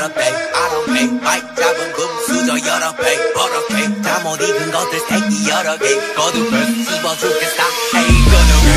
수저 더럽 배 아름해 마이 잡은 금 수저 여러 배 버럭해 잠옷 입은 것들 새끼 여러 개. 거두벌 씹어줄게 싸 에이 거듭